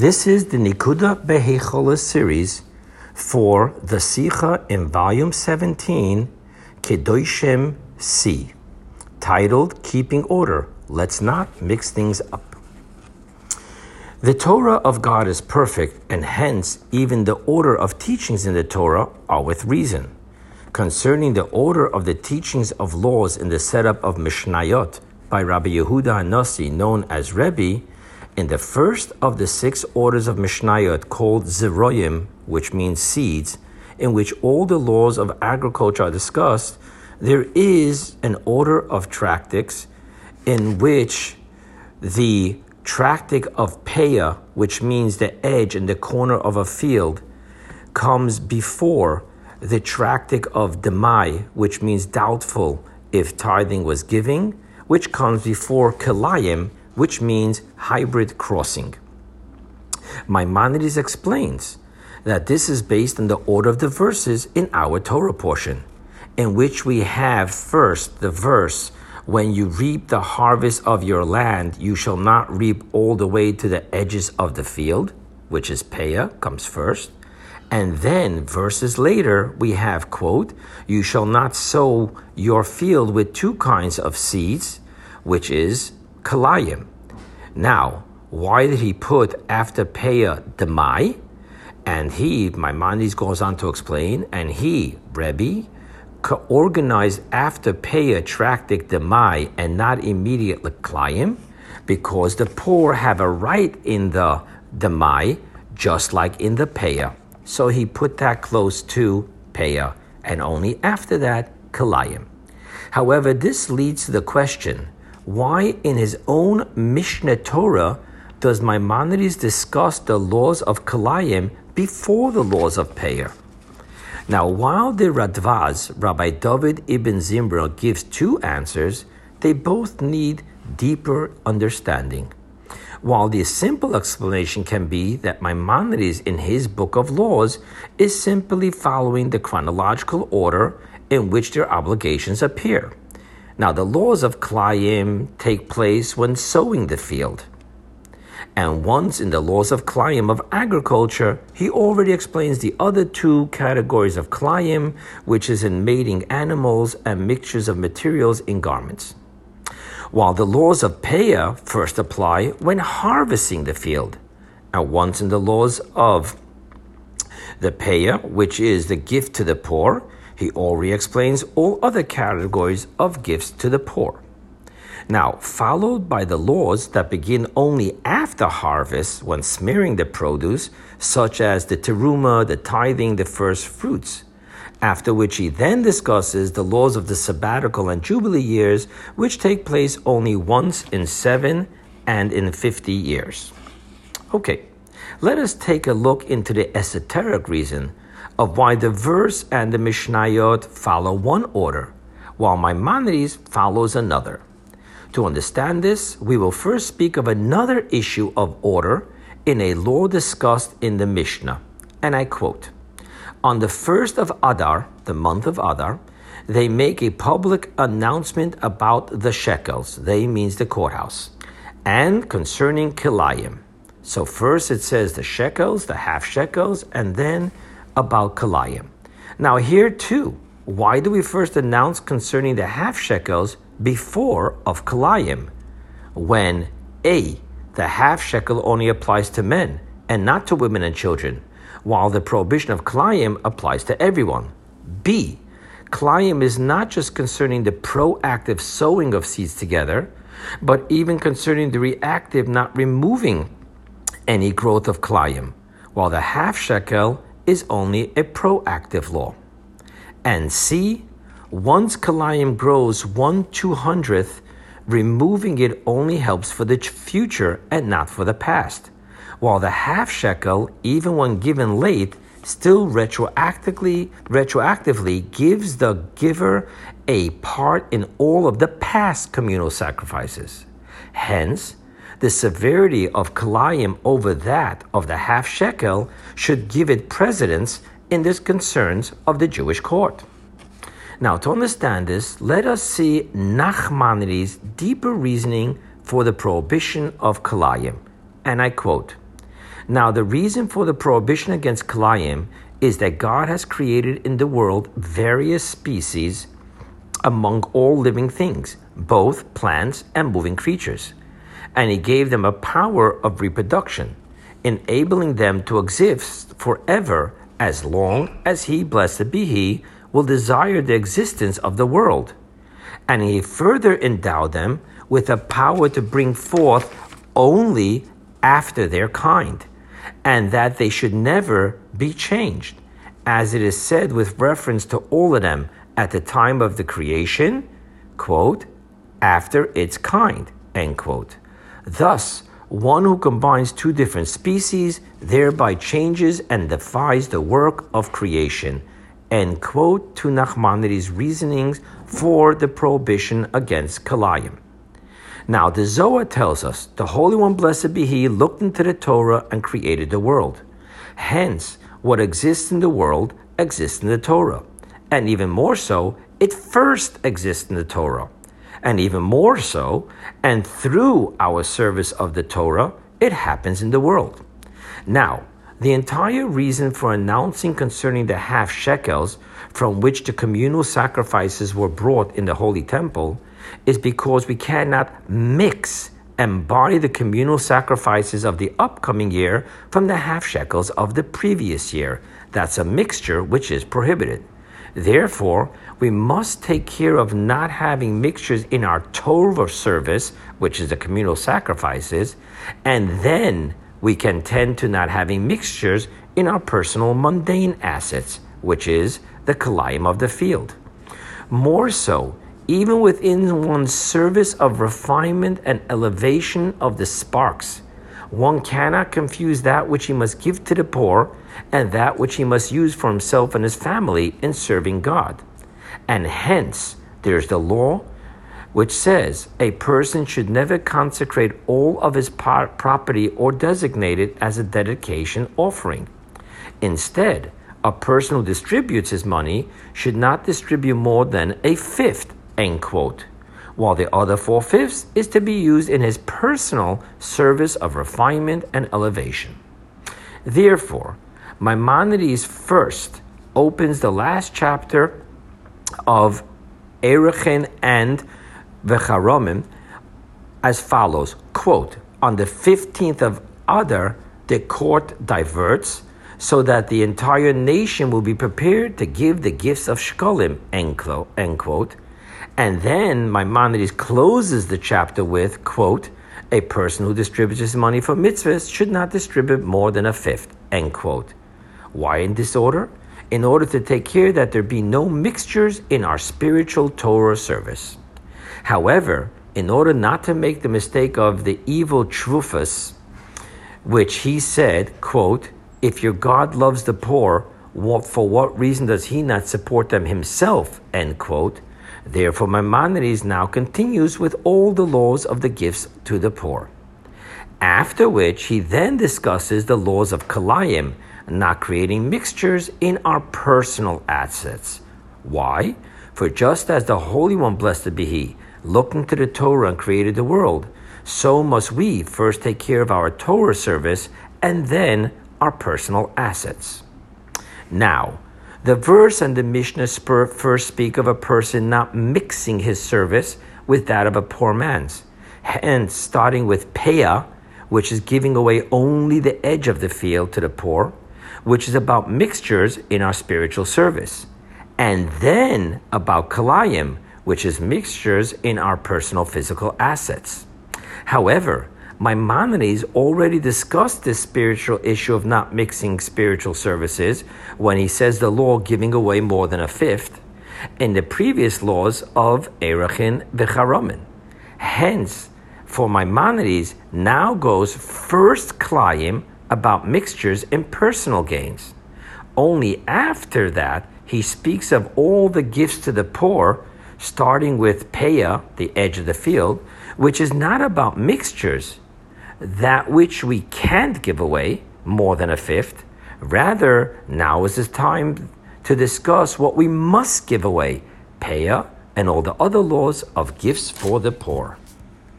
This is the Nikuda Behechola series for the Sicha in volume 17, Kedoshim C, titled Keeping Order. Let's not mix things up. The Torah of God is perfect, and hence, even the order of teachings in the Torah are with reason. Concerning the order of the teachings of laws in the setup of Mishnayot by Rabbi Yehuda Hanassi, known as Rebbe, in the first of the six orders of Mishnayot called Zeroyim, which means seeds, in which all the laws of agriculture are discussed, there is an order of tractics in which the tractic of Peah, which means the edge and the corner of a field, comes before the tractic of Demai, which means doubtful if tithing was giving, which comes before Kelayim, which means hybrid crossing. Maimonides explains that this is based on the order of the verses in our Torah portion, in which we have first the verse, When you reap the harvest of your land, you shall not reap all the way to the edges of the field, which is Peah, comes first. And then verses later, we have, quote, You shall not sow your field with two kinds of seeds, which is Kalayim. Now, why did he put after Peah Demai? And he, Maimonides goes on to explain, and he, Rebbe, organized after Peah Tractic Demai and not immediately Klayim, because the poor have a right in the Demai, just like in the Peah. So he put that close to Peah, and only after that, Kalayim. However, this leads to the question why, in his own Mishnah Torah, does Maimonides discuss the laws of Kalayim before the laws of Peah? Now, while the Radvaz, Rabbi David ibn Zimra, gives two answers, they both need deeper understanding. While the simple explanation can be that Maimonides, in his Book of Laws, is simply following the chronological order in which their obligations appear. Now, the laws of Klayim take place when sowing the field. And once in the laws of Klayim of agriculture, he already explains the other two categories of Klayim, which is in mating animals and mixtures of materials in garments. While the laws of Peah first apply when harvesting the field, and once in the laws of the Peah, which is the gift to the poor, he already explains all other categories of gifts to the poor. Now, followed by the laws that begin only after harvest when smearing the produce, such as the teruma, the tithing, the first fruits. After which he then discusses the laws of the sabbatical and jubilee years, which take place only once in seven and in fifty years. Okay, let us take a look into the esoteric reason of why the verse and the Mishnayot follow one order, while Maimonides follows another. To understand this, we will first speak of another issue of order in a law discussed in the Mishnah. And I quote On the first of Adar, the month of Adar, they make a public announcement about the shekels. They means the courthouse. And concerning Kilayim. So first it says the shekels, the half shekels, and then about Kalayim. Now, here too, why do we first announce concerning the half shekels before of Kalayim? When A, the half shekel only applies to men and not to women and children, while the prohibition of Kalayim applies to everyone. B, Kalayim is not just concerning the proactive sowing of seeds together, but even concerning the reactive not removing any growth of Kalayim, while the half shekel is only a proactive law. And C, once Kalayim grows one two hundredth, removing it only helps for the future and not for the past. While the half shekel, even when given late, still retroactively retroactively gives the giver a part in all of the past communal sacrifices. Hence, the severity of Kalayim over that of the half shekel should give it precedence in the concerns of the Jewish court. Now, to understand this, let us see Nachmanides' deeper reasoning for the prohibition of Kalayim. And I quote Now, the reason for the prohibition against Kalayim is that God has created in the world various species among all living things, both plants and moving creatures. And He gave them a power of reproduction, enabling them to exist forever as long as He, blessed be He, will desire the existence of the world. And He further endowed them with a power to bring forth only after their kind, and that they should never be changed, as it is said with reference to all of them at the time of the creation, quote, after its kind, end quote. Thus, one who combines two different species thereby changes and defies the work of creation. End quote to Nachmanides' reasonings for the prohibition against Kalayim. Now, the Zohar tells us the Holy One, blessed be He, looked into the Torah and created the world. Hence, what exists in the world exists in the Torah. And even more so, it first exists in the Torah. And even more so, and through our service of the Torah, it happens in the world. Now, the entire reason for announcing concerning the half shekels from which the communal sacrifices were brought in the Holy Temple is because we cannot mix and buy the communal sacrifices of the upcoming year from the half shekels of the previous year. That's a mixture which is prohibited. Therefore, we must take care of not having mixtures in our Torah service, which is the communal sacrifices, and then we can tend to not having mixtures in our personal mundane assets, which is the kalayim of the field. More so, even within one's service of refinement and elevation of the sparks. One cannot confuse that which he must give to the poor and that which he must use for himself and his family in serving God. And hence, there's the law which says a person should never consecrate all of his property or designate it as a dedication offering. Instead, a person who distributes his money should not distribute more than a fifth end quote. While the other four fifths is to be used in his personal service of refinement and elevation. Therefore, Maimonides first opens the last chapter of Erechin and Vecharomim as follows quote, On the 15th of Adar, the court diverts so that the entire nation will be prepared to give the gifts of Shkolim, end quote, and then Maimonides closes the chapter with, quote, a person who distributes his money for mitzvahs should not distribute more than a fifth, end quote. Why in this order? In order to take care that there be no mixtures in our spiritual Torah service. However, in order not to make the mistake of the evil Trufus, which he said, quote, if your God loves the poor, what, for what reason does he not support them himself, end quote, Therefore, Maimonides now continues with all the laws of the gifts to the poor. After which, he then discusses the laws of Kalayim, not creating mixtures in our personal assets. Why? For just as the Holy One, blessed be He, looked into the Torah and created the world, so must we first take care of our Torah service and then our personal assets. Now, the verse and the Mishnah first speak of a person not mixing his service with that of a poor man's. Hence, starting with peah, which is giving away only the edge of the field to the poor, which is about mixtures in our spiritual service. And then about kalayim, which is mixtures in our personal physical assets. However, Maimonides already discussed this spiritual issue of not mixing spiritual services when he says the law giving away more than a fifth in the previous laws of Erachin v'Charamin. Hence, for Maimonides now goes first Klayim about mixtures and personal gains. Only after that, he speaks of all the gifts to the poor, starting with Peah, the edge of the field, which is not about mixtures, that which we can't give away, more than a fifth. Rather, now is the time to discuss what we must give away, peah, and all the other laws of gifts for the poor.